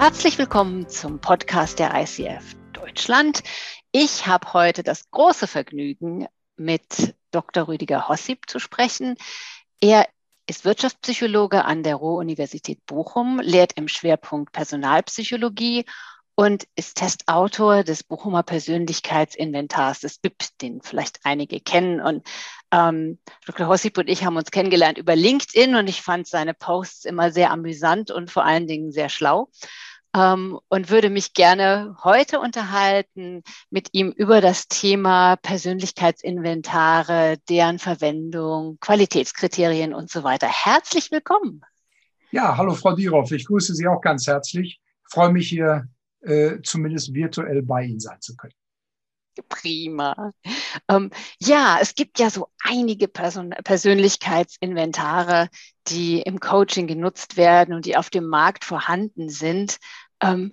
Herzlich willkommen zum Podcast der ICF Deutschland. Ich habe heute das große Vergnügen, mit Dr. Rüdiger Hossip zu sprechen. Er ist Wirtschaftspsychologe an der Ruhr-Universität Bochum, lehrt im Schwerpunkt Personalpsychologie und ist Testautor des Bochumer Persönlichkeitsinventars des BIP, den vielleicht einige kennen. Und ähm, Dr. Hossip und ich haben uns kennengelernt über LinkedIn und ich fand seine Posts immer sehr amüsant und vor allen Dingen sehr schlau ähm, und würde mich gerne heute unterhalten mit ihm über das Thema Persönlichkeitsinventare, deren Verwendung, Qualitätskriterien und so weiter. Herzlich willkommen. Ja, hallo Frau Dieroff, ich grüße Sie auch ganz herzlich. Ich freue mich hier äh, zumindest virtuell bei Ihnen sein zu können. Prima. Ähm, ja, es gibt ja so einige Person Persönlichkeitsinventare, die im Coaching genutzt werden und die auf dem Markt vorhanden sind. Ähm,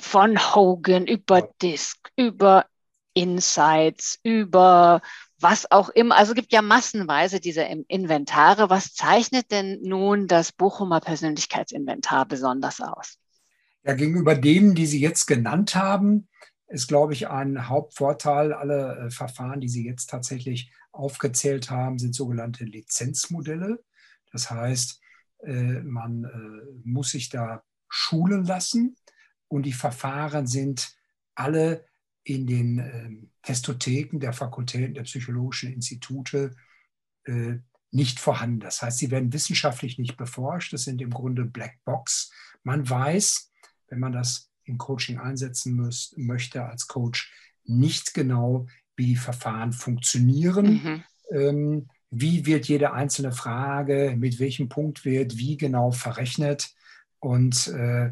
von Hogan über Disk, über Insights, über was auch immer. Also es gibt ja massenweise diese Inventare. Was zeichnet denn nun das Bochumer Persönlichkeitsinventar besonders aus? Ja, gegenüber denen, die Sie jetzt genannt haben, ist, glaube ich, ein Hauptvorteil. Alle äh, Verfahren, die Sie jetzt tatsächlich aufgezählt haben, sind sogenannte Lizenzmodelle. Das heißt, äh, man äh, muss sich da schulen lassen und die Verfahren sind alle in den ähm, Testotheken der Fakultäten der psychologischen Institute nicht vorhanden. Das heißt, sie werden wissenschaftlich nicht beforscht. Das sind im Grunde Blackbox. Man weiß, wenn man das im Coaching einsetzen müsst, möchte als Coach, nicht genau, wie die Verfahren funktionieren. Mhm. Ähm, wie wird jede einzelne Frage, mit welchem Punkt wird wie genau verrechnet. Und äh,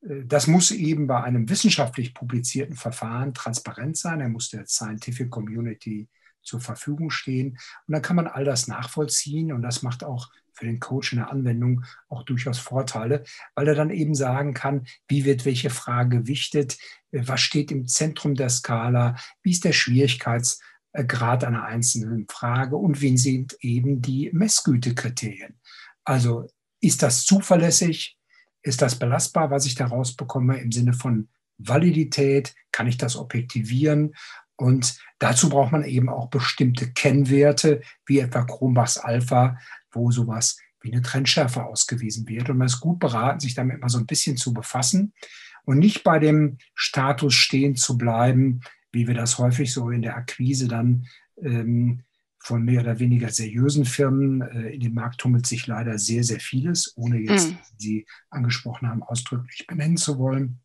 das muss eben bei einem wissenschaftlich publizierten Verfahren transparent sein. Er muss der Scientific Community zur Verfügung stehen. Und dann kann man all das nachvollziehen und das macht auch für den Coach in der Anwendung auch durchaus Vorteile, weil er dann eben sagen kann, wie wird welche Frage gewichtet, was steht im Zentrum der Skala, wie ist der Schwierigkeitsgrad einer einzelnen Frage und wie sind eben die Messgütekriterien. Also ist das zuverlässig? Ist das belastbar, was ich daraus bekomme im Sinne von Validität? Kann ich das objektivieren? Und dazu braucht man eben auch bestimmte Kennwerte, wie etwa Kronbachs Alpha, wo sowas wie eine Trendschärfe ausgewiesen wird. Und man ist gut beraten, sich damit mal so ein bisschen zu befassen und nicht bei dem Status stehen zu bleiben, wie wir das häufig so in der Akquise dann ähm, von mehr oder weniger seriösen Firmen. Äh, in dem Markt tummelt sich leider sehr, sehr vieles, ohne jetzt, mm. Sie angesprochen haben, ausdrücklich benennen zu wollen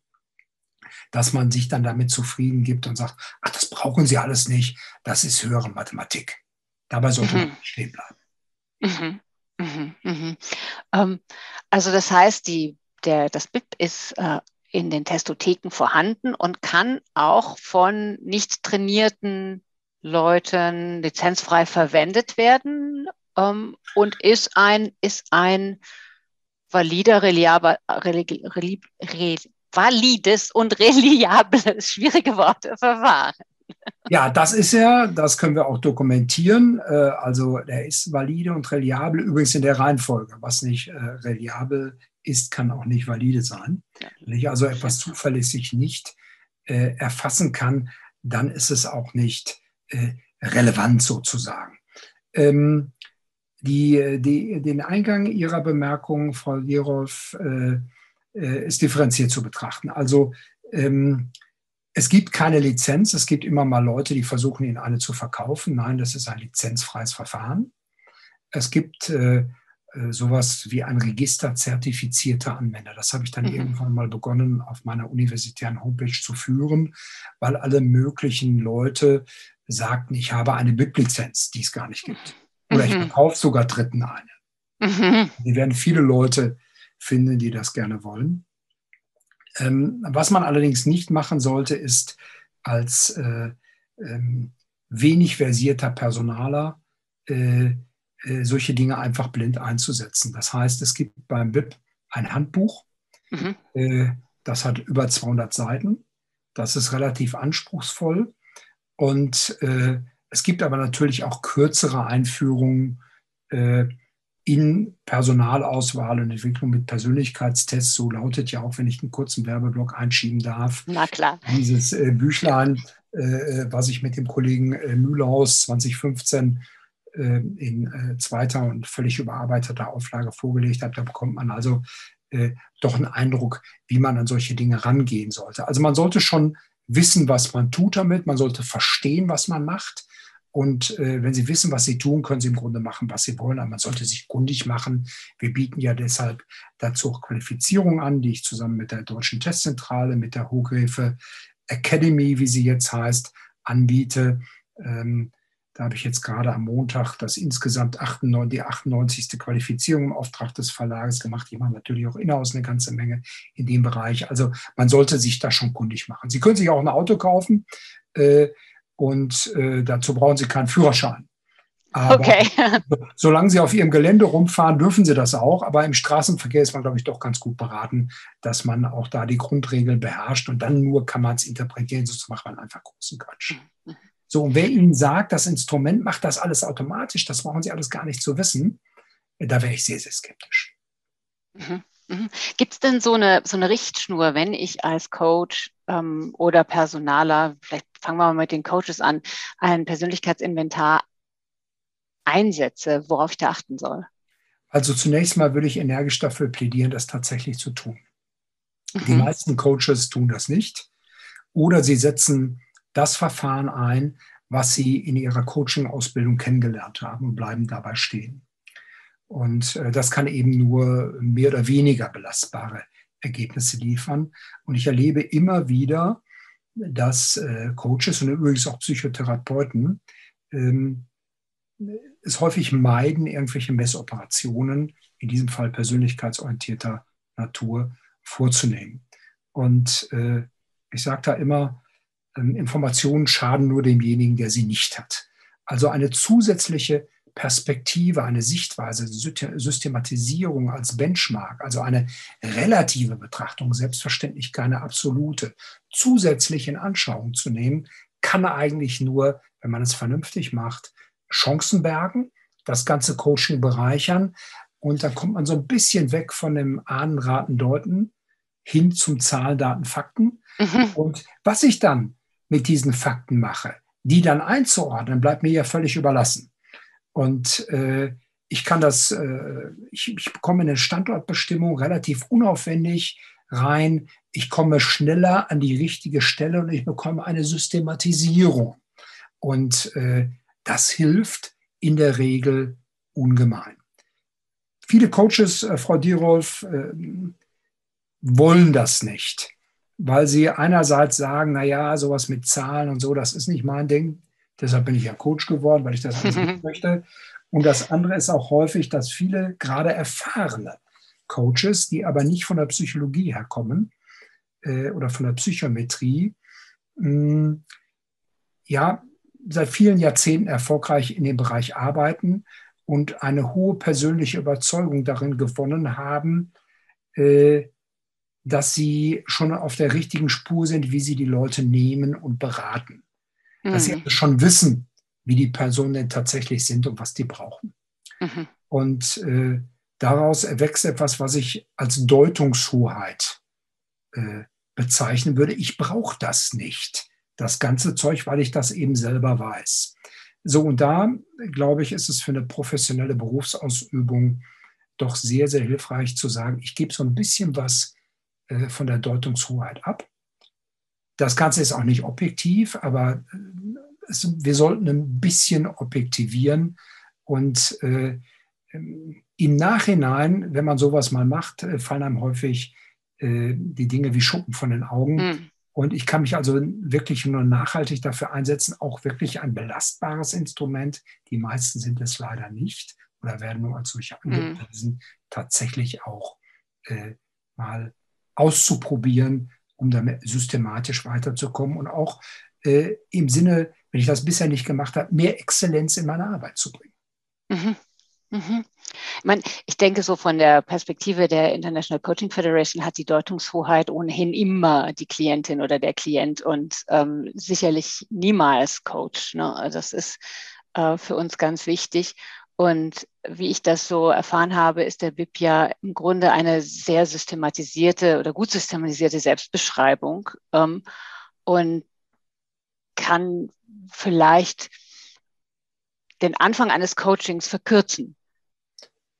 dass man sich dann damit zufrieden gibt und sagt, ach, das brauchen Sie alles nicht, das ist höhere Mathematik. Dabei sollte mhm. man stehen bleiben. Mhm. Mhm. Mhm. Ähm, also das heißt, die, der, das BIP ist äh, in den Testotheken vorhanden und kann auch von nicht trainierten Leuten lizenzfrei verwendet werden ähm, und ist ein, ist ein valider, reliabler, reliab, valides und reliables, schwierige Worte, Verfahren. Ja, das ist er, das können wir auch dokumentieren. Äh, also er ist valide und reliabel, übrigens in der Reihenfolge. Was nicht äh, reliabel ist, kann auch nicht valide sein. Wenn ich also etwas zuverlässig nicht äh, erfassen kann, dann ist es auch nicht relevant sozusagen. Ähm, die, die, den Eingang Ihrer Bemerkung, Frau Lierolf, äh, ist differenziert zu betrachten. Also ähm, es gibt keine Lizenz. Es gibt immer mal Leute, die versuchen, Ihnen eine zu verkaufen. Nein, das ist ein lizenzfreies Verfahren. Es gibt äh, äh sowas wie ein Register zertifizierter Anwender. Das habe ich dann mhm. irgendwann mal begonnen, auf meiner universitären Homepage zu führen, weil alle möglichen Leute sagten, ich habe eine BIP-Lizenz, die es gar nicht gibt. Oder mhm. ich verkaufe sogar Dritten eine. Mhm. Die werden viele Leute finden, die das gerne wollen. Ähm, was man allerdings nicht machen sollte, ist als äh, ähm, wenig versierter Personaler äh, äh, solche Dinge einfach blind einzusetzen. Das heißt, es gibt beim BIP ein Handbuch, mhm. Äh, das hat über 200 Seiten. Das ist relativ anspruchsvoll. Und äh, es gibt aber natürlich auch kürzere Einführungen, äh, in Personalauswahl und Entwicklung mit Persönlichkeitstests. So lautet ja auch, wenn ich einen kurzen Werbeblock einschieben darf. Na klar. Dieses äh, Büchlein, äh, was ich mit dem Kollegen äh, Mühlhaus 2015 äh, in äh, zweiter und völlig überarbeiteter Auflage vorgelegt habe. Da bekommt man also äh, doch einen Eindruck, wie man an solche Dinge rangehen sollte. Also man sollte schon wissen, was man tut damit. Man sollte verstehen, was man macht. Und äh, wenn Sie wissen, was Sie tun, können Sie im Grunde machen, was Sie wollen. Aber man sollte sich kundig machen. Wir bieten ja deshalb dazu auch Qualifizierung an, die ich zusammen mit der Deutschen Testzentrale, mit der Hochgräfe Academy, wie sie jetzt heißt, anbiete. Ähm, da habe ich jetzt gerade am Montag das insgesamt 98, die 98. Qualifizierung im Auftrag des Verlages gemacht. Die machen natürlich auch inhouse eine ganze Menge in dem Bereich. Also man sollte sich da schon kundig machen. Sie können sich auch ein Auto kaufen. Äh, und äh, dazu brauchen Sie keinen Führerschein. Aber okay. solange Sie auf Ihrem Gelände rumfahren, dürfen Sie das auch. Aber im Straßenverkehr ist man, glaube ich, doch ganz gut beraten, dass man auch da die Grundregeln beherrscht und dann nur kann man es interpretieren, sonst macht man einfach großen Quatsch. So, und wer Ihnen sagt, das Instrument macht das alles automatisch, das brauchen Sie alles gar nicht zu wissen, da wäre ich sehr, sehr skeptisch. Mhm. Mhm. Gibt es denn so eine, so eine Richtschnur, wenn ich als Coach ähm, oder Personaler, vielleicht fangen wir mal mit den Coaches an, ein Persönlichkeitsinventar einsetze, worauf ich da achten soll? Also zunächst mal würde ich energisch dafür plädieren, das tatsächlich zu tun. Mhm. Die meisten Coaches tun das nicht oder sie setzen das Verfahren ein, was sie in ihrer Coaching-Ausbildung kennengelernt haben und bleiben dabei stehen. Und äh, das kann eben nur mehr oder weniger belastbare Ergebnisse liefern. Und ich erlebe immer wieder, dass äh, Coaches und übrigens auch Psychotherapeuten ähm, es häufig meiden, irgendwelche Messoperationen, in diesem Fall persönlichkeitsorientierter Natur, vorzunehmen. Und äh, ich sage da immer, ähm, Informationen schaden nur demjenigen, der sie nicht hat. Also eine zusätzliche Perspektive, eine Sichtweise, Systematisierung als Benchmark, also eine relative Betrachtung, selbstverständlich keine absolute, zusätzlich in Anschauung zu nehmen, kann eigentlich nur, wenn man es vernünftig macht, Chancen bergen, das ganze Coaching bereichern und dann kommt man so ein bisschen weg von dem Ahnen, Raten, Deuten hin zum Zahlen, Daten, Fakten. Mhm. Und was ich dann mit diesen Fakten mache, die dann einzuordnen, bleibt mir ja völlig überlassen. Und äh, ich kann das, äh, ich, ich bekomme eine Standortbestimmung relativ unaufwendig rein. Ich komme schneller an die richtige Stelle und ich bekomme eine Systematisierung. Und äh, das hilft in der Regel ungemein. Viele Coaches, äh, Frau Dierolf, äh, wollen das nicht, weil sie einerseits sagen, na ja, sowas mit Zahlen und so, das ist nicht mein Ding. Deshalb bin ich ja Coach geworden, weil ich das alles nicht möchte. Und das andere ist auch häufig, dass viele gerade erfahrene Coaches, die aber nicht von der Psychologie herkommen äh, oder von der Psychometrie, mh, ja, seit vielen Jahrzehnten erfolgreich in dem Bereich arbeiten und eine hohe persönliche Überzeugung darin gewonnen haben, äh, dass sie schon auf der richtigen Spur sind, wie sie die Leute nehmen und beraten. Mhm. Dass sie mhm. schon wissen, wie die Personen denn tatsächlich sind und was die brauchen. Mhm. Und äh, daraus erwächst etwas, was ich als Deutungshoheit äh, bezeichnen würde. Ich brauche das nicht das ganze Zeug, weil ich das eben selber weiß. So, und da, glaube ich, ist es für eine professionelle Berufsausübung doch sehr, sehr hilfreich zu sagen, ich gebe so ein bisschen was äh, von der Deutungshoheit ab. Das Ganze ist auch nicht objektiv, aber äh, es, wir sollten ein bisschen objektivieren und äh, im Nachhinein, wenn man sowas mal macht, äh, fallen einem häufig äh, die Dinge wie Schuppen von den Augen. Mhm. Und ich kann mich also wirklich nur nachhaltig dafür einsetzen, auch wirklich ein belastbares Instrument. Die meisten sind es leider nicht oder werden nur als solche mhm. angepriesen, mhm. tatsächlich auch äh, mal auszuprobieren, um damit systematisch weiterzukommen und auch äh, im Sinne, wenn ich das bisher nicht gemacht habe, mehr Exzellenz in meine Arbeit zu bringen. Mhm. Mhm. Ich, meine, ich denke, so von der Perspektive der International Coaching Federation hat die Deutungshoheit ohnehin immer die Klientin oder der Klient und ähm, sicherlich niemals Coach. Ne? Also das ist äh, für uns ganz wichtig. Und wie ich das so erfahren habe, ist der BIP ja im Grunde eine sehr systematisierte oder gut systematisierte Selbstbeschreibung ähm, und kann vielleicht den Anfang eines Coachings verkürzen.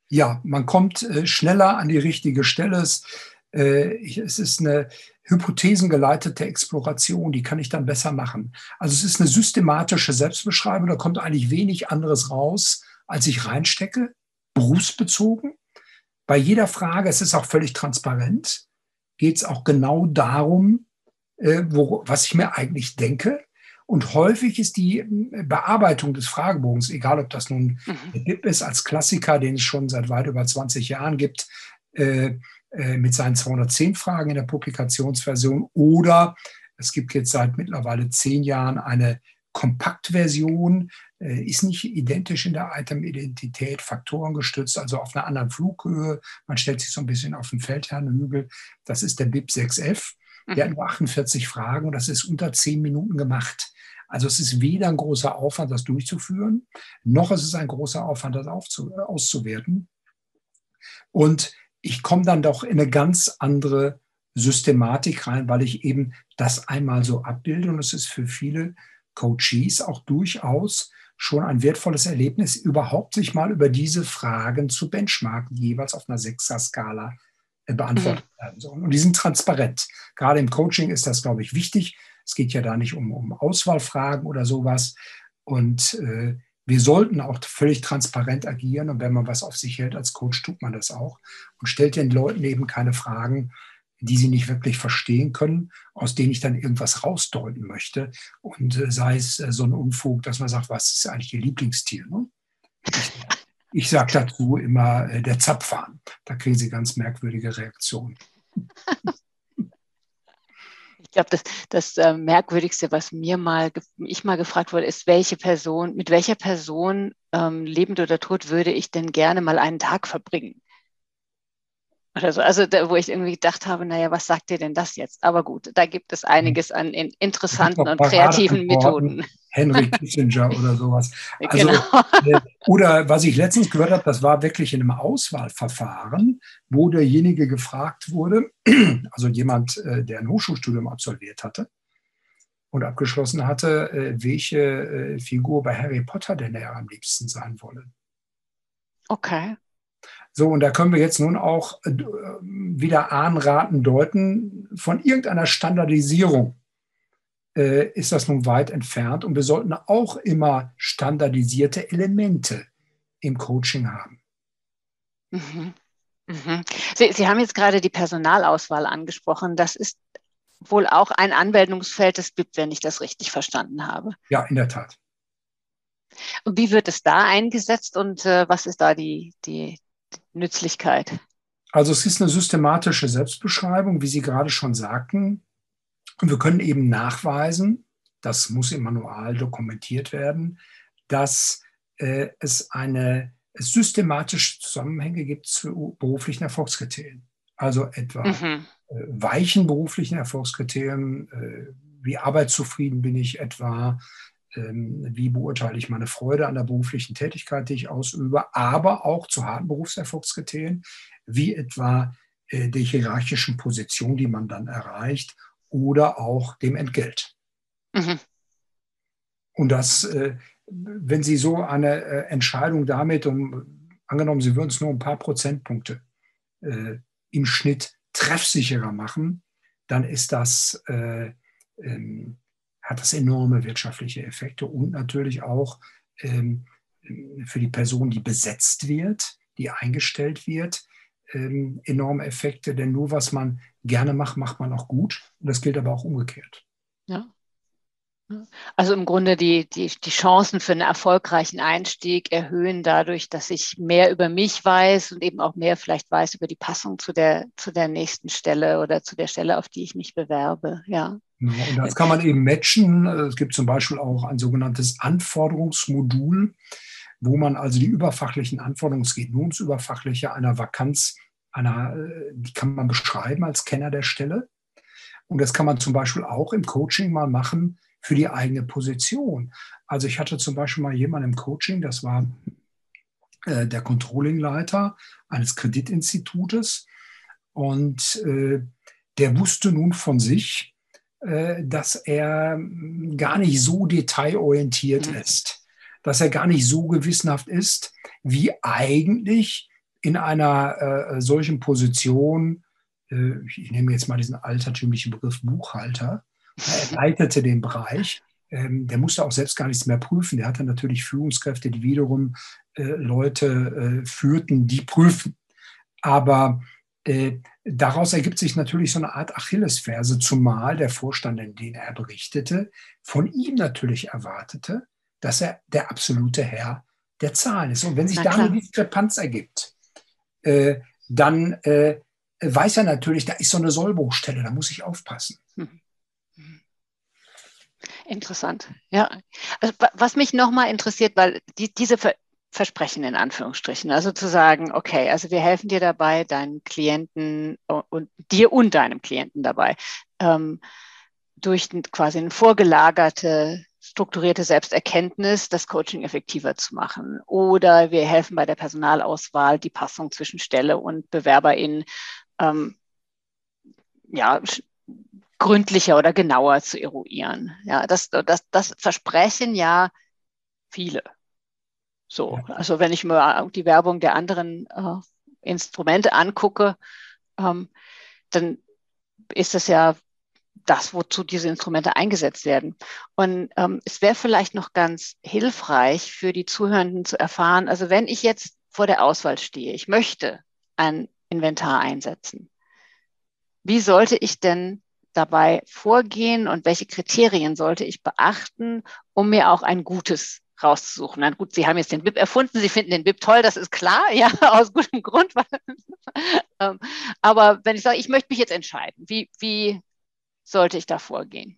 Ja, man kommt äh, schneller an die richtige Stelle. Es, äh, es ist eine hypothesengeleitete Exploration, die kann ich dann besser machen. Also es ist eine systematische Selbstbeschreibung, da kommt eigentlich wenig anderes raus, als ich reinstecke, berufsbezogen. Bei jeder Frage, es ist auch völlig transparent, geht es auch genau darum, äh, wo, was ich mir eigentlich denke. Und häufig ist die Bearbeitung des Fragebogens, egal ob das nun mhm. BIP ist als Klassiker, den es schon seit weit über 20 Jahren gibt, äh, äh, mit seinen 210 Fragen in der Publikationsversion, oder es gibt jetzt seit mittlerweile zehn Jahren eine Kompaktversion, ist nicht identisch in der Item-Identität, faktorengestützt, also auf einer anderen Flughöhe. Man stellt sich so ein bisschen auf den Feldherrnhügel. Das ist der BIP 6F. Der hat mhm. nur 48 Fragen und das ist unter zehn Minuten gemacht. Also es ist weder ein großer Aufwand, das durchzuführen, noch ist es ein großer Aufwand, das auszuwerten. Und ich komme dann doch in eine ganz andere Systematik rein, weil ich eben das einmal so abbilde. Und es ist für viele Coaches auch durchaus schon ein wertvolles Erlebnis, überhaupt sich mal über diese Fragen zu benchmarken, die jeweils auf einer Sechser-Skala äh, beantwortet mhm. werden sollen. Und die sind transparent. Gerade im Coaching ist das, glaube ich, wichtig. Es geht ja da nicht um, um Auswahlfragen oder sowas. Und äh, wir sollten auch völlig transparent agieren. Und wenn man was auf sich hält als Coach, tut man das auch und stellt den Leuten eben keine Fragen, die sie nicht wirklich verstehen können, aus denen ich dann irgendwas rausdeuten möchte. Und äh, sei es äh, so ein Unfug, dass man sagt, was ist eigentlich Ihr Lieblingstier? Ne? Ich, ich sage dazu immer äh, der Zapfhahn. Da kriegen Sie ganz merkwürdige Reaktionen. Ich glaube, das, das äh, Merkwürdigste, was mir mal, ich mal gefragt wurde, ist, welche Person, mit welcher Person, ähm, lebend oder tot, würde ich denn gerne mal einen Tag verbringen? Oder so. Also da, wo ich irgendwie gedacht habe, naja, was sagt dir denn das jetzt? Aber gut, da gibt es einiges an in, interessanten und kreativen Methoden. Henry Kissinger oder sowas. Also, genau. äh, oder was ich letztens gehört habe, das war wirklich in einem Auswahlverfahren, wo derjenige gefragt wurde, also jemand, äh, der ein Hochschulstudium absolviert hatte und abgeschlossen hatte, äh, welche Figur bei Harry Potter denn er am liebsten sein wolle. Okay. So, und da können wir jetzt nun auch äh, wieder anraten, deuten, von irgendeiner Standardisierung äh, ist das nun weit entfernt. Und wir sollten auch immer standardisierte Elemente im Coaching haben. Mhm. Mhm. Sie, Sie haben jetzt gerade die Personalauswahl angesprochen. Das ist wohl auch ein Anwendungsfeld des BIP, wenn ich das richtig verstanden habe. Ja, in der Tat. Und wie wird es da eingesetzt und äh, was ist da die, die, Nützlichkeit? Also es ist eine systematische Selbstbeschreibung, wie Sie gerade schon sagten. Und wir können eben nachweisen, das muss im Manual dokumentiert werden, dass äh, es eine es systematische Zusammenhänge gibt zu beruflichen Erfolgskriterien. Also etwa mhm. äh, weichen beruflichen Erfolgskriterien, äh, wie arbeitszufrieden bin ich etwa, wie beurteile ich meine Freude an der beruflichen Tätigkeit, die ich ausübe, aber auch zu harten Berufserfolgskriterien, wie etwa äh, der hierarchischen Position, die man dann erreicht, oder auch dem Entgelt. Mhm. Und das, äh, wenn Sie so eine äh, Entscheidung damit, um, angenommen, Sie würden es nur ein paar Prozentpunkte im Schnitt treffsicherer machen, dann ist das ähm, hat das enorme wirtschaftliche Effekte und natürlich auch ähm, für die Person, die besetzt wird, die eingestellt wird, ähm, enorme Effekte. Denn nur was man gerne macht, macht man auch gut. Und das gilt aber auch umgekehrt. Ja. Also im Grunde die, die, die Chancen für einen erfolgreichen Einstieg erhöhen dadurch, dass ich mehr über mich weiß und eben auch mehr vielleicht weiß über die Passung zu der, zu der nächsten Stelle oder zu der Stelle, auf die ich mich bewerbe. Ja. Genau, und das kann man eben matchen. Es gibt zum Beispiel auch ein sogenanntes Anforderungsmodul, wo man also die überfachlichen Anforderungen, es geht nur ums Überfachliche einer Vakanz, einer, die kann man beschreiben als Kenner der Stelle. Und das kann man zum Beispiel auch im Coaching mal machen für die eigene Position. Also ich hatte zum Beispiel mal jemanden im Coaching, das war äh, der Controllingleiter eines Kreditinstitutes. Und äh, der wusste nun von sich, äh, dass er gar nicht so detailorientiert mhm. ist, dass er gar nicht so gewissenhaft ist, wie eigentlich in einer äh, solchen Position, äh, ich nehme jetzt mal diesen altertümlichen Begriff Buchhalter, er leitete den Bereich, ähm, der musste auch selbst gar nichts mehr prüfen. Der hatte natürlich Führungskräfte, die wiederum äh, Leute äh, führten, die prüfen. Aber äh, daraus ergibt sich natürlich so eine Art Achillesferse, zumal der Vorstand, in den er berichtete, von ihm natürlich erwartete, dass er der absolute Herr der Zahlen ist. Und wenn sich da eine Diskrepanz ergibt, äh, dann äh, weiß er natürlich, da ist so eine Sollbruchstelle, da muss ich aufpassen. Hm. Interessant, ja. Also, was mich nochmal interessiert, weil die, diese Versprechen in Anführungsstrichen, also zu sagen, okay, also wir helfen dir dabei, deinen Klienten und dir und deinem Klienten dabei, ähm, durch quasi eine vorgelagerte, strukturierte Selbsterkenntnis das Coaching effektiver zu machen. Oder wir helfen bei der Personalauswahl, die Passung zwischen Stelle und BewerberInnen ähm, ja, gründlicher oder genauer zu eruieren. Ja, das, das, das versprechen ja viele. So, also wenn ich mir die Werbung der anderen äh, Instrumente angucke, ähm, dann ist das ja das, wozu diese Instrumente eingesetzt werden. Und ähm, es wäre vielleicht noch ganz hilfreich für die Zuhörenden zu erfahren, also wenn ich jetzt vor der Auswahl stehe, ich möchte ein Inventar einsetzen, wie sollte ich denn dabei vorgehen und welche Kriterien sollte ich beachten, um mir auch ein gutes rauszusuchen. Na gut, Sie haben jetzt den BIP erfunden, Sie finden den BIP toll, das ist klar, ja, aus gutem Grund. Ähm, aber wenn ich sage, ich möchte mich jetzt entscheiden, wie, wie sollte ich da vorgehen?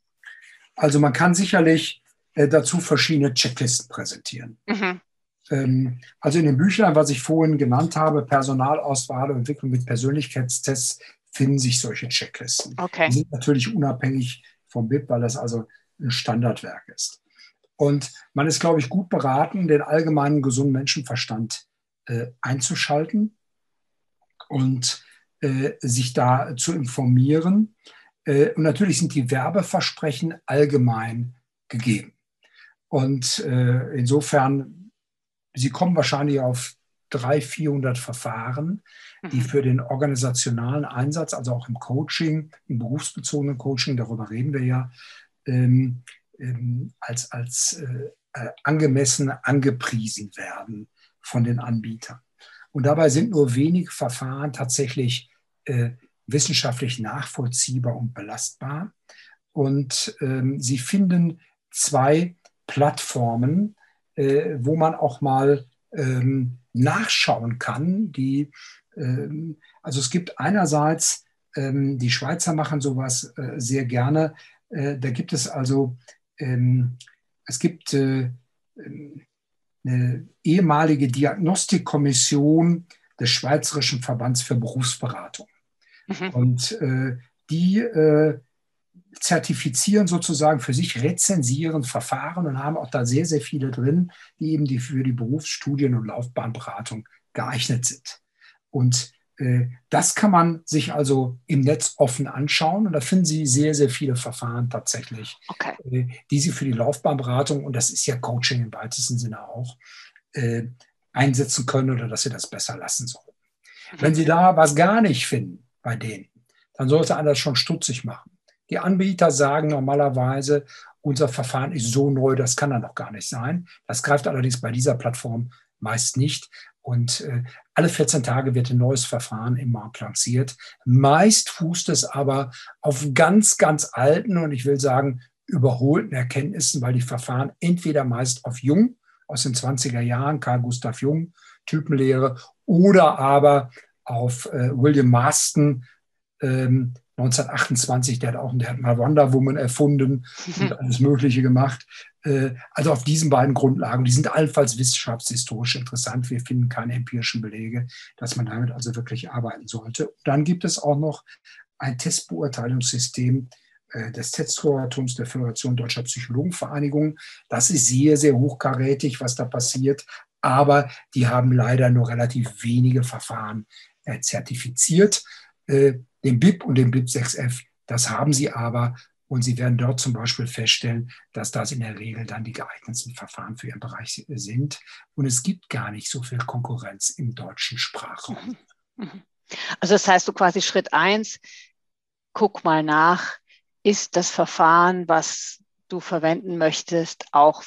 Also man kann sicherlich äh, dazu verschiedene Checklisten präsentieren. Mhm. Ähm, also in den Büchern, was ich vorhin genannt habe, Personalauswahl und Entwicklung mit Persönlichkeitstests, finden sich solche Checklisten. Okay. Die sind natürlich unabhängig vom BIP, weil das also ein Standardwerk ist. Und man ist, glaube ich, gut beraten, den allgemeinen gesunden Menschenverstand äh, einzuschalten und äh, sich da zu informieren. Äh, und natürlich sind die Werbeversprechen allgemein gegeben. Und äh, insofern, Sie kommen wahrscheinlich auf 300, 400 Verfahren, die mhm. für den organisationalen Einsatz, also auch im Coaching, im berufsbezogenen Coaching, darüber reden wir ja, ähm, ähm, als, als äh, äh, angemessen angepriesen werden von den Anbietern. Und dabei sind nur wenige Verfahren tatsächlich äh, wissenschaftlich nachvollziehbar und belastbar. Und ähm, sie finden zwei Plattformen, äh, wo man auch mal ähm, nachschauen kann. Die, ähm, also es gibt einerseits, ähm, die Schweizer machen sowas äh, sehr gerne. Äh, da gibt es also, ähm, es gibt äh, eine ehemalige Diagnostikkommission des Schweizerischen Verbands für Berufsberatung. Mhm. Und äh, die äh, zertifizieren sozusagen für sich, rezensieren Verfahren und haben auch da sehr, sehr viele drin, die eben die für die Berufsstudien- und Laufbahnberatung geeignet sind. Und das kann man sich also im Netz offen anschauen und da finden Sie sehr, sehr viele Verfahren tatsächlich, okay. äh, die Sie für die Laufbahnberatung, und das ist ja Coaching im weitesten Sinne auch, äh, einsetzen können oder dass Sie das besser lassen sollen. Mhm. Wenn Sie da was gar nicht finden bei denen, dann sollte einer das schon stutzig machen. Die Anbieter sagen normalerweise, unser Verfahren ist so neu, das kann da noch gar nicht sein. Das greift allerdings bei dieser Plattform meist nicht. Und äh, alle 14 Tage wird ein neues Verfahren im Markt lanciert. Meist fußt es aber auf ganz, ganz alten und ich will sagen überholten Erkenntnissen, weil die Verfahren entweder meist auf Jung aus den 20er Jahren, Karl Gustav Jung, Typenlehre, oder aber auf äh, William Marston, ähm, 1928, der hat auch der hat mal Wonder Woman erfunden und alles Mögliche gemacht. Äh, also auf diesen beiden Grundlagen, die sind allenfalls wissenschaftshistorisch interessant. Wir finden keine empirischen Belege, dass man damit also wirklich arbeiten sollte. Und dann gibt es auch noch ein Testbeurteilungssystem äh, des Testkuratoriums der Föderation Deutscher Psychologenvereinigung. Das ist sehr, sehr hochkarätig, was da passiert. aber die haben leider nur relativ wenige Verfahren äh, zertifiziert. Äh, den BIP und den BIP 6F, das haben sie aber und Sie werden dort zum Beispiel feststellen, dass das in der Regel dann die geeignetsten Verfahren für Ihren Bereich sind. Und es gibt gar nicht so viel Konkurrenz im deutschen Sprachraum. Mhm. Mhm. Also das heißt, du quasi Schritt eins, guck mal nach, ist das Verfahren, was du verwenden möchtest, auch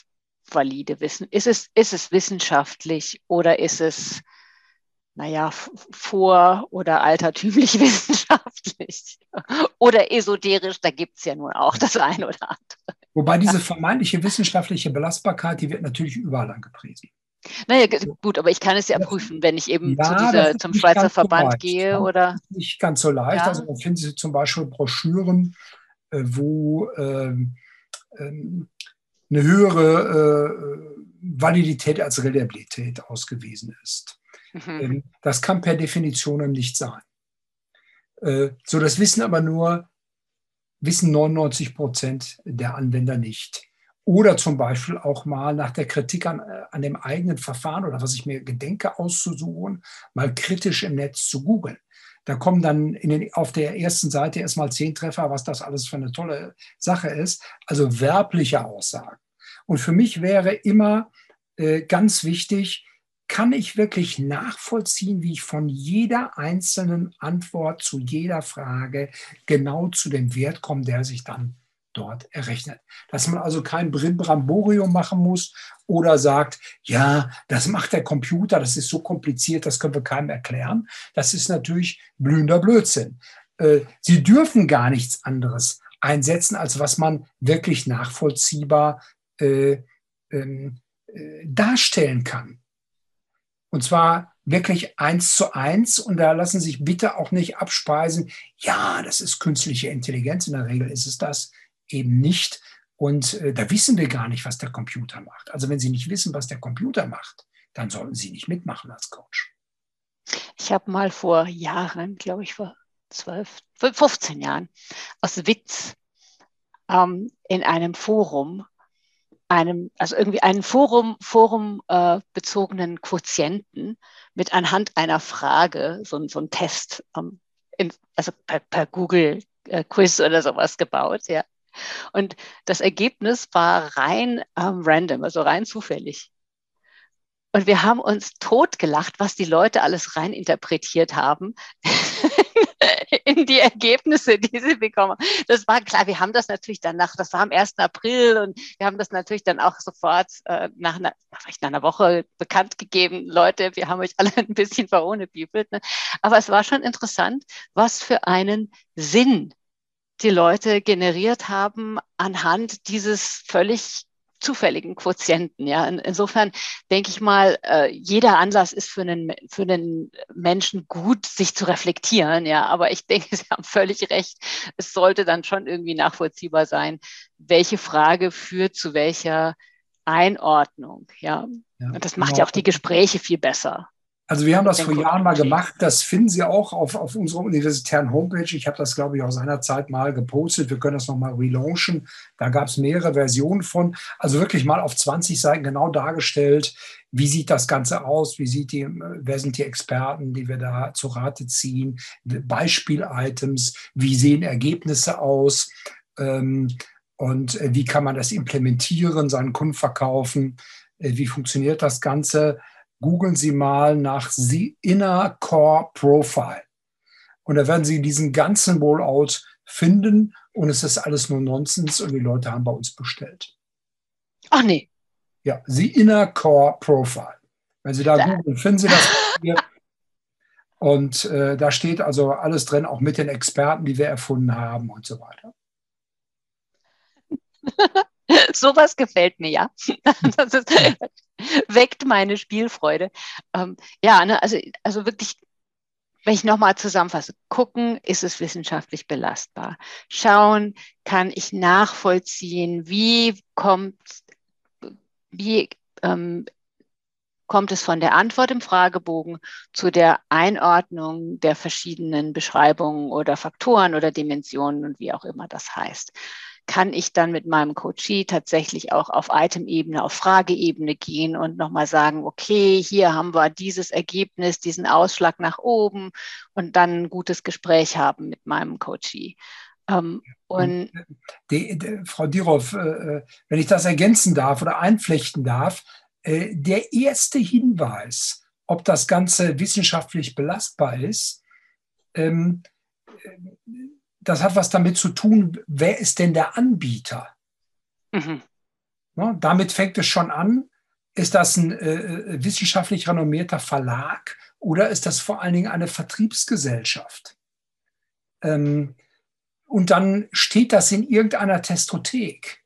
valide Wissen? Ist es, ist es wissenschaftlich oder ist es naja, vor- oder altertümlich wissenschaftlich oder esoterisch, da gibt es ja nun auch das eine oder andere. Wobei diese vermeintliche wissenschaftliche Belastbarkeit, die wird natürlich überall angepriesen. Naja, gut, aber ich kann es ja prüfen, wenn ich eben ja, zu dieser, zum Schweizer Verband so gehe. Oder? Das ist nicht ganz so leicht. Ja. Also man findet Sie zum Beispiel Broschüren, äh, wo ähm, ähm, eine höhere äh, Validität als Reliabilität ausgewiesen ist. Mhm. Ähm, das kann per Definition nicht sein. Äh, so, das wissen aber nur, wissen 99 Prozent der Anwender nicht. Oder zum Beispiel auch mal nach der Kritik an, äh, an dem eigenen Verfahren oder was ich mir gedenke auszusuchen, mal kritisch im Netz zu googeln. Da kommen dann den, auf der ersten Seite erstmal zehn Treffer, was das alles für eine tolle Sache ist. Also werbliche Aussagen. Und für mich wäre immer äh, ganz wichtig, kann ich wirklich nachvollziehen, wie ich von jeder einzelnen Antwort zu jeder Frage genau zu dem Wert komme, der sich dann dort errechnet. Dass man also kein Brimborium machen muss oder sagt, ja, das macht der Computer, das ist so kompliziert, das können wir keinem erklären. Das ist natürlich blühender Blödsinn. Äh, Sie dürfen gar nichts anderes einsetzen, als was man wirklich nachvollziehbar äh, ähm, äh, darstellen kann. Und zwar wirklich eins zu eins. Und da lassen sich bitte auch nicht abspeisen, ja, das ist künstliche Intelligenz. In der Regel ist es das eben nicht. Und äh, da wissen wir gar nicht, was der Computer macht. Also wenn Sie nicht wissen, was der Computer macht, dann sollten Sie nicht mitmachen als Coach. Ich habe mal vor Jahren, glaube ich, vor 12, 15 Jahren, aus Witz ähm, in einem Forum einem, also irgendwie einen Forum, Forum äh, bezogenen Quotienten mit anhand einer Frage, so, so ein Test, ähm, in, also per, per Google äh, Quiz oder sowas gebaut, ja. Und das Ergebnis war rein ähm, random, also rein zufällig. Und wir haben uns totgelacht, was die Leute alles rein interpretiert haben. in die Ergebnisse, die sie bekommen. Das war klar, wir haben das natürlich danach, das war am 1. April und wir haben das natürlich dann auch sofort äh, nach, einer, vielleicht nach einer Woche bekannt gegeben. Leute, wir haben euch alle ein bisschen verhohnebibelt. Ne? Aber es war schon interessant, was für einen Sinn die Leute generiert haben anhand dieses völlig zufälligen Quotienten. Ja, In, insofern denke ich mal, äh, jeder Anlass ist für einen, für einen Menschen gut, sich zu reflektieren. Ja, aber ich denke, Sie haben völlig recht. Es sollte dann schon irgendwie nachvollziehbar sein, welche Frage führt zu welcher Einordnung. Ja, ja und das macht genau. ja auch die Gespräche viel besser. Also wir haben das vor Jahren mal gemacht. Das finden Sie auch auf, auf unserer universitären Homepage. Ich habe das, glaube ich, aus einer Zeit mal gepostet. Wir können das nochmal relaunchen. Da gab es mehrere Versionen von. Also wirklich mal auf 20 Seiten genau dargestellt, wie sieht das Ganze aus, wie sieht die, wer sind die Experten, die wir da zu Rate ziehen, Beispiel-Items, wie sehen Ergebnisse aus ähm, und wie kann man das implementieren, seinen Kunden verkaufen, äh, wie funktioniert das Ganze googeln Sie mal nach The Inner Core Profile. Und da werden Sie diesen ganzen Rollout finden und es ist alles nur Nonsens und die Leute haben bei uns bestellt. Ach nee. Ja, The Inner Core Profile. Wenn Sie da ja. googeln, finden Sie das hier. Und äh, da steht also alles drin, auch mit den Experten, die wir erfunden haben und so weiter. Sowas gefällt mir, ja. Das ist, weckt meine Spielfreude. Ähm, ja, ne, also, also wirklich, wenn ich nochmal zusammenfasse, gucken, ist es wissenschaftlich belastbar? Schauen, kann ich nachvollziehen, wie kommt, wie ähm, kommt es von der Antwort im Fragebogen zu der Einordnung der verschiedenen Beschreibungen oder Faktoren oder Dimensionen und wie auch immer das heißt. Kann ich dann mit meinem Coachee tatsächlich auch auf Item-Ebene, auf Frageebene gehen und nochmal sagen, okay, hier haben wir dieses Ergebnis, diesen Ausschlag nach oben und dann ein gutes Gespräch haben mit meinem Coachee. Ähm, und die, die, Frau Dirov, äh, äh, wenn ich das ergänzen darf oder einflechten darf, äh, der erste Hinweis, ob das Ganze wissenschaftlich belastbar ist, ähm, das hat was damit zu tun, wer ist denn der Anbieter? Mhm. Ja, damit fängt es schon an. Ist das ein äh, wissenschaftlich renommierter Verlag oder ist das vor allen Dingen eine Vertriebsgesellschaft? Ähm, und dann steht das in irgendeiner Testothek.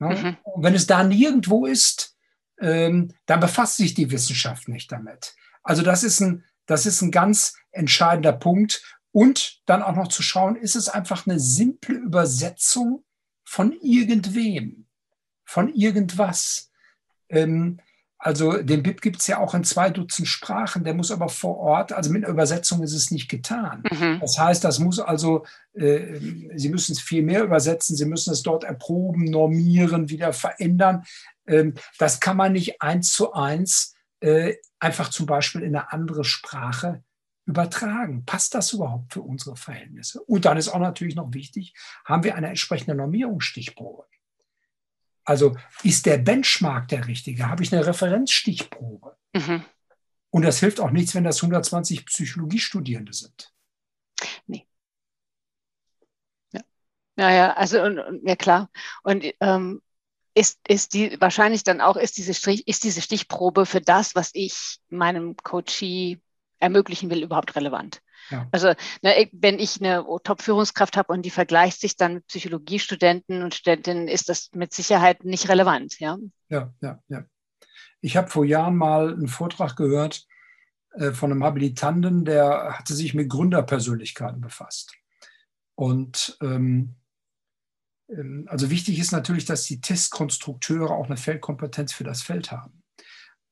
Ja? Mhm. Und wenn es da nirgendwo ist, ähm, dann befasst sich die Wissenschaft nicht damit. Also das ist ein, das ist ein ganz entscheidender Punkt. Und dann auch noch zu schauen, ist es einfach eine simple Übersetzung von irgendwem, von irgendwas. Ähm, also den BIP gibt es ja auch in zwei Dutzend Sprachen, der muss aber vor Ort, also mit einer Übersetzung ist es nicht getan. Mhm. Das heißt, das muss also, äh, Sie müssen es viel mehr übersetzen, Sie müssen es dort erproben, normieren, wieder verändern. Ähm, das kann man nicht eins zu eins äh, einfach zum Beispiel in eine andere Sprache übertragen. Passt das überhaupt für unsere Verhältnisse? Und dann ist auch natürlich noch wichtig, haben wir eine entsprechende Normierungsstichprobe? Also ist der Benchmark der richtige? Habe ich eine Referenzstichprobe? Mhm. Und das hilft auch nichts, wenn das 120 Psychologiestudierende sind. Nee. Ja, ja, ja also ja klar. Und ähm, ist, ist die wahrscheinlich dann auch, ist diese, Strich, ist diese Stichprobe für das, was ich meinem Coachee ermöglichen will, überhaupt relevant? Ja. Also ne, wenn ich eine Top-Führungskraft habe und die vergleicht sich dann mit Psychologiestudenten und Studentinnen, ist das mit Sicherheit nicht relevant. Ja, ja, ja. ja. Ich habe vor Jahren mal einen Vortrag gehört äh, von einem Habilitanten, der hatte sich mit Gründerpersönlichkeiten befasst. Und ähm, ähm, also wichtig ist natürlich, dass die Testkonstrukteure auch eine Feldkompetenz für das Feld haben.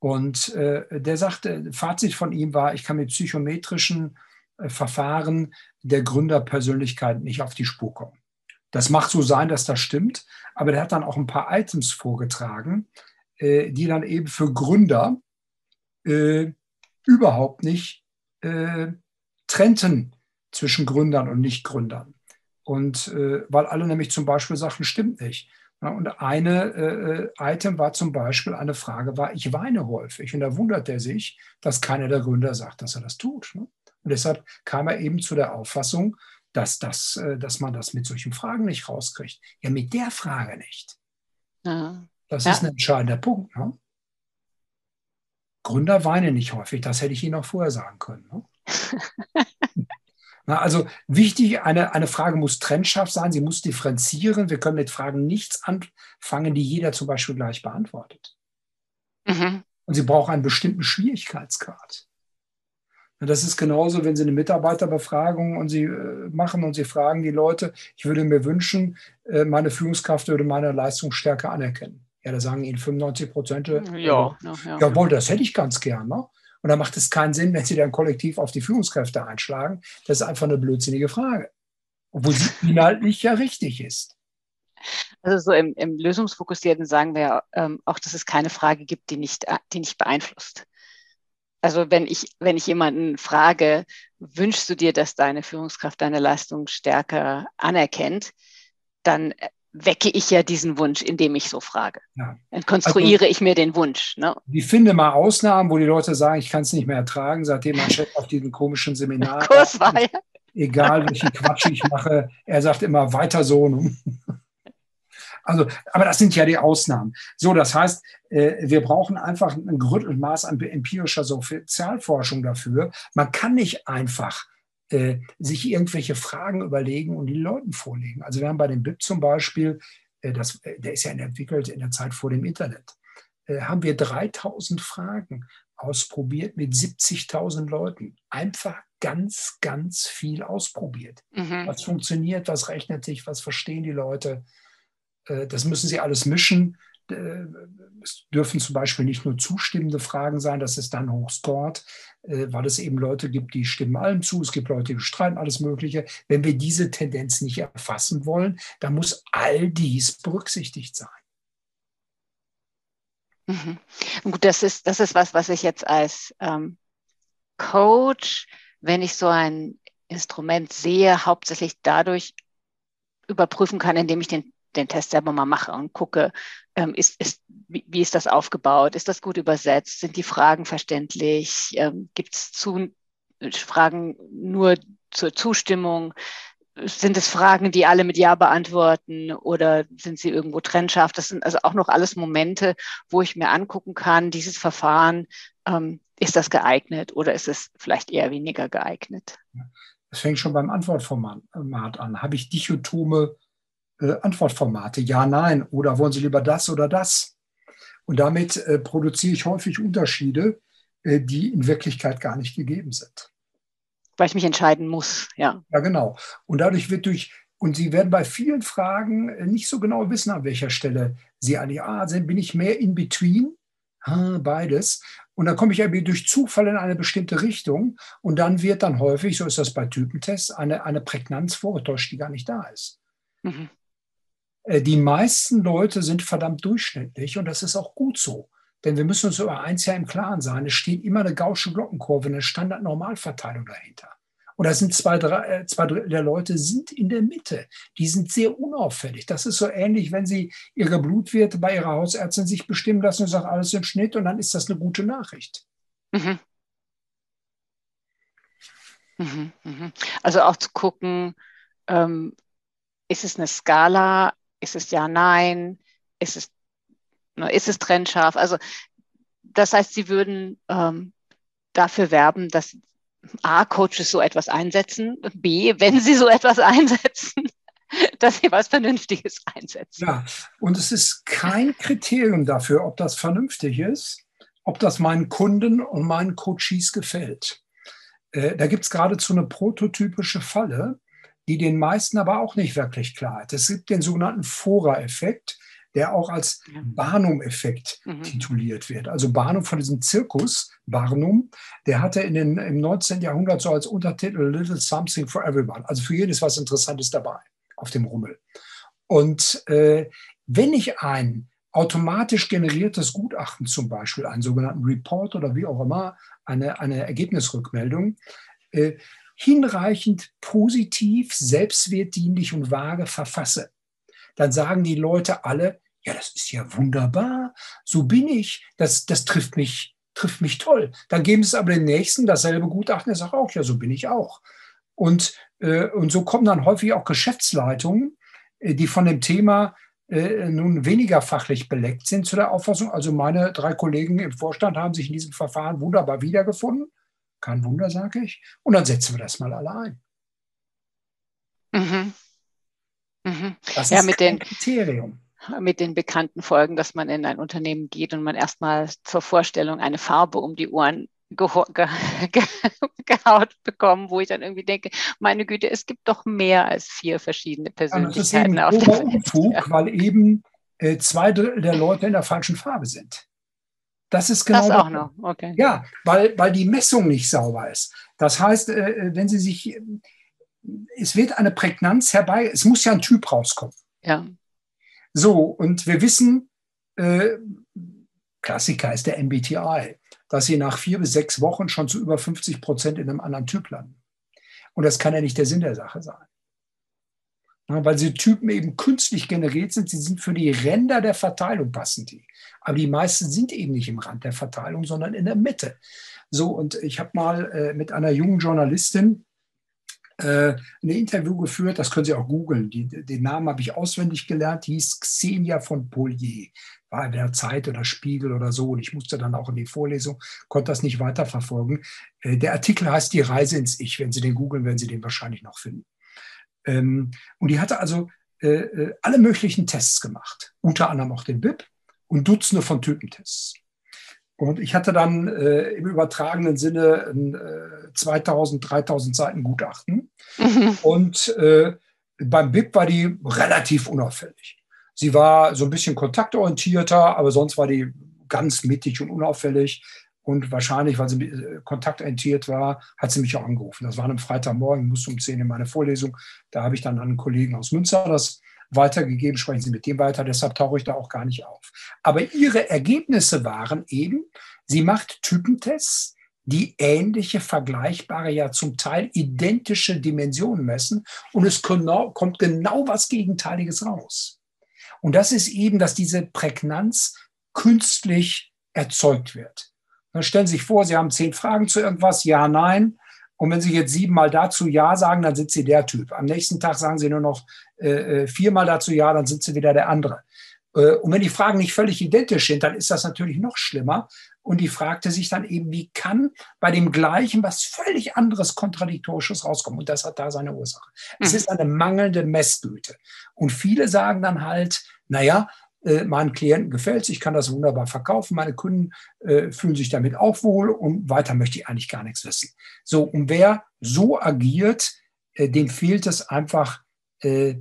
Und äh, der sagte, Fazit von ihm war, ich kann mit psychometrischen äh, Verfahren der Gründerpersönlichkeit nicht auf die Spur kommen. Das macht so sein, dass das stimmt, aber der hat dann auch ein paar Items vorgetragen, äh, die dann eben für Gründer äh, überhaupt nicht äh, trennten zwischen Gründern und Nichtgründern. Und äh, weil alle nämlich zum Beispiel sagten, stimmt nicht. Ja, und eine äh, Item war zum Beispiel, eine Frage war, ich weine häufig. Und da wundert er sich, dass keiner der Gründer sagt, dass er das tut. Ne? Und deshalb kam er eben zu der Auffassung, dass, das, äh, dass man das mit solchen Fragen nicht rauskriegt. Ja, mit der Frage nicht. Ja. Das ja. ist ein entscheidender Punkt. Ne? Gründer weinen nicht häufig, das hätte ich Ihnen auch vorher sagen können. Ne? Na, also wichtig, eine, eine Frage muss trennscharf sein, sie muss differenzieren. Wir können mit Fragen nichts anfangen, die jeder zum Beispiel gleich beantwortet. Mhm. Und sie braucht einen bestimmten Schwierigkeitsgrad. Das ist genauso, wenn Sie eine Mitarbeiterbefragung und Sie äh, machen und Sie fragen die Leute, ich würde mir wünschen, äh, meine Führungskraft würde meine Leistungsstärke anerkennen. Ja, da sagen Ihnen 95 Prozent, ja, äh, ja, ja, jawohl, das hätte ich ganz gern. Ne? Und da macht es keinen Sinn, wenn Sie dann kollektiv auf die Führungskräfte einschlagen. Das ist einfach eine blödsinnige Frage. Obwohl sie inhaltlich ja richtig ist. Also so im, im Lösungsfokussierten sagen wir ähm, auch, dass es keine Frage gibt, die nicht, äh, die nicht beeinflusst. Also wenn ich, wenn ich jemanden frage, wünschst du dir, dass deine Führungskraft deine Leistung stärker anerkennt, dann äh, wecke ich ja diesen Wunsch, indem ich so frage. Ja. Dann konstruiere also, ich mir den Wunsch. Ne? Ich finde mal Ausnahmen, wo die Leute sagen, ich kann es nicht mehr ertragen, seitdem mein Chef auf diesem komischen Seminar Kurs war. Ja. Egal, welchen Quatsch ich mache, er sagt immer weiter so. Also, aber das sind ja die Ausnahmen. So, das heißt, äh, wir brauchen einfach ein Maß an empirischer Sozialforschung dafür. Man kann nicht einfach äh, sich irgendwelche Fragen überlegen und die Leuten vorlegen. Also wir haben bei dem BIP zum Beispiel, äh, das, äh, der ist ja entwickelt in der Zeit vor dem Internet, äh, haben wir 3000 Fragen ausprobiert mit 70.000 Leuten. Einfach ganz, ganz viel ausprobiert. Mhm. Was funktioniert, was rechnet sich, was verstehen die Leute. Das müssen sie alles mischen. Es dürfen zum Beispiel nicht nur zustimmende Fragen sein, dass es dann hochscored, äh, weil es eben Leute gibt, die stimmen allem zu, es gibt Leute, die streiten alles Mögliche. Wenn wir diese Tendenz nicht erfassen wollen, dann muss all dies berücksichtigt sein. Mhm. Gut, das ist, das ist was, was ich jetzt als ähm, Coach, wenn ich so ein Instrument sehe, hauptsächlich dadurch überprüfen kann, indem ich den den Test selber mal mache und gucke, ähm, ist, ist, wie, wie, ist das aufgebaut? Ist das gut übersetzt? Sind die Fragen verständlich? Ähm, Gibt es Fragen nur zur Zustimmung? Sind es Fragen, die alle mit Ja beantworten oder sind sie irgendwo trennscharf? Das sind also auch noch alles Momente, wo ich mir angucken kann, dieses Verfahren, ähm, ist das geeignet oder ist es vielleicht eher weniger geeignet? Das fängt schon beim Antwortformat an. Habe ich dichotome äh, Antwortformate, ja, nein, oder wollen Sie lieber das oder das? Und damit äh, produziere ich häufig Unterschiede, äh, die in Wirklichkeit gar nicht gegeben sind. Weil ich mich entscheiden muss, ja. Ja, genau. Und dadurch wird durch, und Sie werden bei vielen Fragen äh, nicht so genau wissen, an welcher Stelle Sie eigentlich, ah, sind, bin ich mehr in between? Beides. Und dann komme ich irgendwie durch Zufall in eine bestimmte Richtung und dann wird dann häufig, so ist das bei Typentests, eine, eine Prägnanz vorgetäuscht, die gar nicht da ist. Mhm. Äh, die meisten Leute sind verdammt durchschnittlich und das ist auch gut so. Denn wir müssen uns über eins ja im Klaren sein. Es steht immer eine gausche Glockenkurve, eine Standardnormalverteilung dahinter. Und da sind zwei, drei, äh, zwei Drittel der Leute sind in der Mitte. Die sind sehr unauffällig. Das ist so ähnlich, wenn Sie Ihre Blutwerte bei Ihrer Hausärztin sich bestimmen lassen und sagen, alles im Schnitt und dann ist das eine gute Nachricht. Mhm. Mhm, mhm. Also auch zu gucken, ähm, ist es eine Skala ist es ja, nein? Ist es, ne, ist es trennscharf? Also das heißt, Sie würden ähm, dafür werben, dass A, Coaches so etwas einsetzen, B, wenn sie so etwas einsetzen, dass sie was Vernünftiges einsetzen. Ja, und es ist kein Kriterium dafür, ob das vernünftig ist, ob das meinen Kunden und meinen Coaches gefällt. Äh, da gibt es geradezu eine prototypische Falle die den meisten aber auch nicht wirklich klar ist. Es gibt den sogenannten Fora-Effekt, der auch als Barnum-Effekt mhm. tituliert wird. Also Barnum von diesem Zirkus, Barnum, der hatte in den, im 19. Jahrhundert so als Untertitel Little Something for Everyone. Also für jeden ist was Interessantes dabei auf dem Rummel. Und äh, wenn ich ein automatisch generiertes Gutachten zum Beispiel, einen sogenannten Report oder wie auch immer, eine, eine Ergebnisrückmeldung, äh, hinreichend positiv, selbstwertdienlich und vage verfasse, dann sagen die Leute alle, ja, das ist ja wunderbar, so bin ich, das, das trifft mich, trifft mich toll. Dann geben es aber den Nächsten dasselbe Gutachten, der sagt auch, ja, so bin ich auch. Und, äh, und so kommen dann häufig auch Geschäftsleitungen, äh, die von dem Thema äh, nun weniger fachlich beleckt sind zu der Auffassung. Also meine drei Kollegen im Vorstand haben sich in diesem Verfahren wunderbar wiedergefunden. Kein Wunder, sage ich. Und dann setzen wir das mal alle ein. Mhm. Mhm. Das ja, ist mit den, Kriterium. Mit den bekannten Folgen, dass man in ein Unternehmen geht und man erstmal zur Vorstellung eine Farbe um die Ohren gehaut bekommen, wo ich dann irgendwie denke, meine Güte, es gibt doch mehr als vier verschiedene Persönlichkeiten ja, das ist eben auf der Unfug, weil eben äh, zwei Drittel der Leute in der falschen Farbe sind. Das ist genau. Das auch noch, okay. Ja, weil, weil die Messung nicht sauber ist. Das heißt, äh, äh, wenn Sie sich, es wird eine Prägnanz herbei, es muss ja ein Typ rauskommen. Ja. So, und wir wissen, äh, Klassiker ist der MBTI, dass Sie nach vier bis sechs Wochen schon zu über 50 Prozent in einem anderen Typ landen. Und das kann ja nicht der Sinn der Sache sein. Weil diese Typen eben künstlich generiert sind, sie sind für die Ränder der Verteilung passend. Aber die meisten sind eben nicht im Rand der Verteilung, sondern in der Mitte. So, und ich habe mal äh, mit einer jungen Journalistin äh, ein Interview geführt, das können Sie auch googeln. Den Namen habe ich auswendig gelernt, die hieß Xenia von Polier. War in der Zeit oder Spiegel oder so. Und ich musste dann auch in die Vorlesung, konnte das nicht weiterverfolgen. Äh, der Artikel heißt Die Reise ins Ich. Wenn Sie den googeln, werden Sie den wahrscheinlich noch finden. Ähm, und die hatte also äh, äh alle möglichen Tests gemacht, unter anderem auch den BIP und Dutzende von Typentests. Und ich hatte dann äh, im übertragenen Sinne ein äh, 2000, 3000 Seiten Gutachten. Mhm. Und äh, beim BIP war die relativ unauffällig. Sie war so ein bisschen kontaktorientierter, aber sonst war die ganz mittig und unauffällig. Und wahrscheinlich, weil sie äh, kontaktorientiert war, hat sie mich auch angerufen. Das war am Freitagmorgen, musste um 10 in meine Vorlesung. Da habe ich dann an einen Kollegen aus Münster das weitergegeben, sprechen Sie mit dem weiter, deshalb tauche ich da auch gar nicht auf. Aber ihre Ergebnisse waren eben, sie macht Typentests, die ähnliche, vergleichbare, ja zum Teil identische Dimensionen messen und es kommt genau was Gegenteiliges raus. Und das ist eben, dass diese Prägnanz künstlich erzeugt wird. Dann stellen Sie sich vor, Sie haben zehn Fragen zu irgendwas, ja, nein. Und wenn Sie jetzt siebenmal dazu Ja sagen, dann sind Sie der Typ. Am nächsten Tag sagen Sie nur noch äh, äh, viermal dazu Ja, dann sind Sie wieder der andere. Äh, und wenn die Fragen nicht völlig identisch sind, dann ist das natürlich noch schlimmer. Und die fragte sich dann eben, wie kann bei dem Gleichen was völlig anderes, kontradiktorisches rauskommen? Und das hat da seine Ursache. Mhm. Es ist eine mangelnde Messgüte. Und viele sagen dann halt, naja, äh, meinen Klienten gefällt es, ich kann das wunderbar verkaufen, meine Kunden äh, fühlen sich damit auch wohl und weiter möchte ich eigentlich gar nichts wissen. So, und wer so agiert, äh, dem fehlt es einfach äh,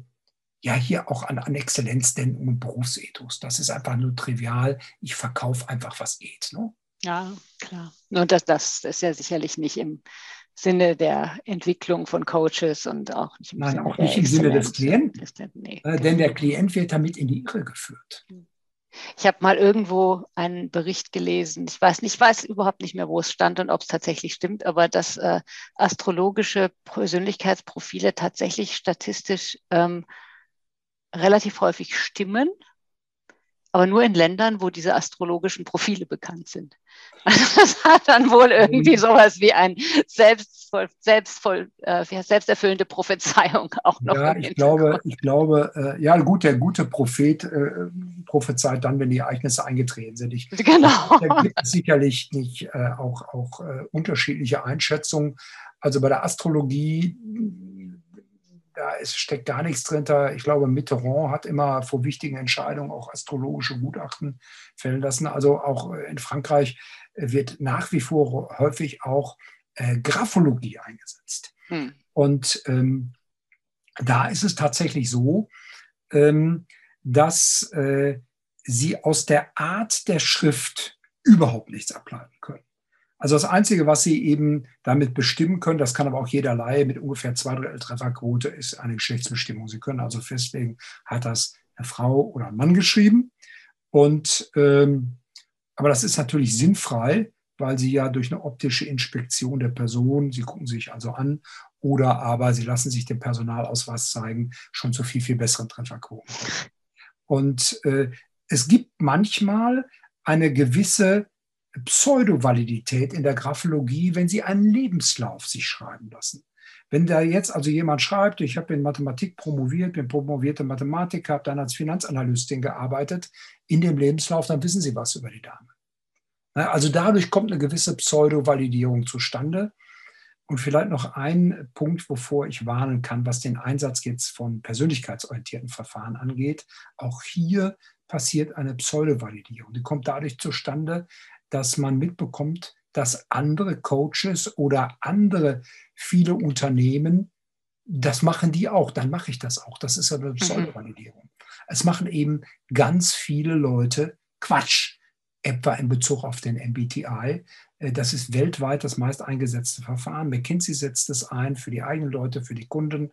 ja hier auch an, an Exzellenzdenken und Berufsethos. Das ist einfach nur trivial. Ich verkaufe einfach, was geht. Ne? Ja, klar. Und das, das ist ja sicherlich nicht im Sinne der Entwicklung von Coaches und auch nicht im Nein, Sinne auch nicht im Sinne des Klienten. Nee, äh, denn der Klient wird damit in die Irre geführt. Ich habe mal irgendwo einen Bericht gelesen. Ich weiß nicht, ich weiß überhaupt nicht mehr, wo es stand und ob es tatsächlich stimmt, aber dass äh, astrologische Persönlichkeitsprofile tatsächlich statistisch ähm, relativ häufig stimmen aber nur in Ländern, wo diese astrologischen Profile bekannt sind. Also das hat dann wohl irgendwie mhm. sowas wie ein selbstvoll, selbstvoll, äh, selbsterfüllende Prophezeiung auch noch. Ja, ich glaube, ich glaube, äh, ja gut, der gute Prophet äh, prophezeit dann, wenn die Ereignisse eingetreten sind. Ich, genau. Da gibt es sicherlich nicht äh, auch, auch äh, unterschiedliche Einschätzungen. Also bei der Astrologie da ist, steckt gar nichts drin. Ich glaube, Mitterrand hat immer vor wichtigen Entscheidungen auch astrologische Gutachten fällen lassen. Also auch in Frankreich wird nach wie vor häufig auch äh, Graphologie eingesetzt. Hm. Und ähm, da ist es tatsächlich so, ähm, dass äh, sie aus der Art der Schrift überhaupt nichts ableiten können. Also das Einzige, was Sie eben damit bestimmen können, das kann aber auch jeder Laie mit ungefähr zwei Drittel Trefferquote, ist eine Geschlechtsbestimmung. Sie können also festlegen, hat das eine Frau oder ein Mann geschrieben. Und ähm, aber das ist natürlich sinnfrei, weil Sie ja durch eine optische Inspektion der Person, Sie gucken sich also an, oder aber Sie lassen sich den Personalausweis zeigen, schon zu viel, viel besseren Trefferquoten. Und äh, es gibt manchmal eine gewisse Pseudovalidität in der Graphologie, wenn Sie einen Lebenslauf sich schreiben lassen. Wenn da jetzt also jemand schreibt, ich habe in Mathematik promoviert, bin promovierte Mathematiker, habe dann als Finanzanalystin gearbeitet, in dem Lebenslauf, dann wissen Sie was über die Dame. Also dadurch kommt eine gewisse Pseudo-Validierung zustande. Und vielleicht noch ein Punkt, wovor ich warnen kann, was den Einsatz jetzt von persönlichkeitsorientierten Verfahren angeht. Auch hier passiert eine Pseudo-Validierung. Die kommt dadurch zustande, dass man mitbekommt, dass andere Coaches oder andere viele Unternehmen, das machen die auch, dann mache ich das auch. Das ist eine mhm. Pseudo-Validierung. Mhm. Es machen eben ganz viele Leute Quatsch, etwa in Bezug auf den MBTI. Äh, das ist weltweit das meist eingesetzte Verfahren. McKinsey setzt es ein für die eigenen Leute, für die Kunden.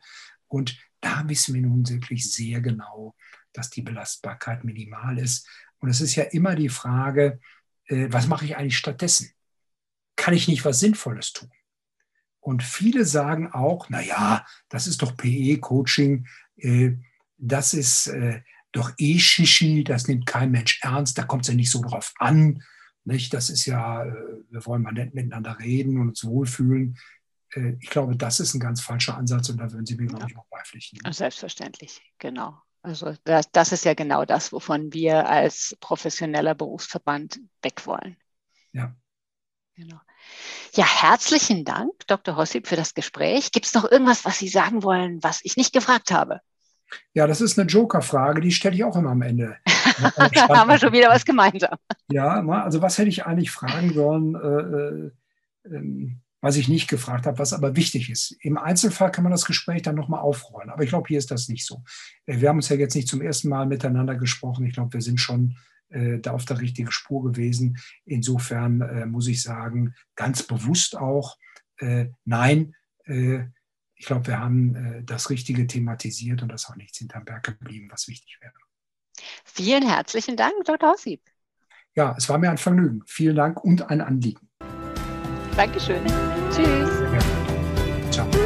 Und da wissen wir nun wirklich sehr genau, dass die Belastbarkeit minimal ist. Und es ist ja immer die Frage, äh, was mache ich eigentlich stattdessen? Kann ich nicht was Sinnvolles tun? Und viele sagen auch, na ja, das ist doch PE-Coaching, äh, das ist äh, doch eh Shishi, das nimmt kein Mensch ernst, da kommt es ja nicht so drauf an. Nicht? Das ist ja, wir wollen mal nett miteinander reden und uns wohlfühlen. Ich glaube, das ist ein ganz falscher Ansatz und da würden Sie mir, glaube ich, auch beipflichten. Selbstverständlich, genau. Also das, das ist ja genau das, wovon wir als professioneller Berufsverband weg wollen. Ja. Genau. Ja, herzlichen Dank, Dr. Hossip, für das Gespräch. Gibt es noch irgendwas, was Sie sagen wollen, was ich nicht gefragt habe? Ja, das ist eine Joker-Frage, die stelle ich auch immer am Ende. da haben wir schon wieder was gemeinsam. Ja, also was hätte ich eigentlich fragen sollen? Äh, äh, ähm, was ich nicht gefragt habe, was aber wichtig ist. Im Einzelfall kann man das Gespräch dann nochmal aufrollen. Aber ich glaube, hier ist das nicht so. Äh, wir haben uns ja jetzt nicht zum ersten Mal miteinander gesprochen. Ich glaube, wir sind schon äh, da auf der richtigen Spur gewesen. Insofern äh, muss ich sagen, ganz bewusst auch, äh, nein, äh, ich glaube, wir haben äh, das Richtige thematisiert und das ist auch nichts hinterm Berg geblieben, was wichtig wäre. Vielen herzlichen Dank, Dr. Hossip. Ja, es war mir ein Vergnügen. Vielen Dank und ein Anliegen. Dankeschön. Tschüss. Ja. Ciao.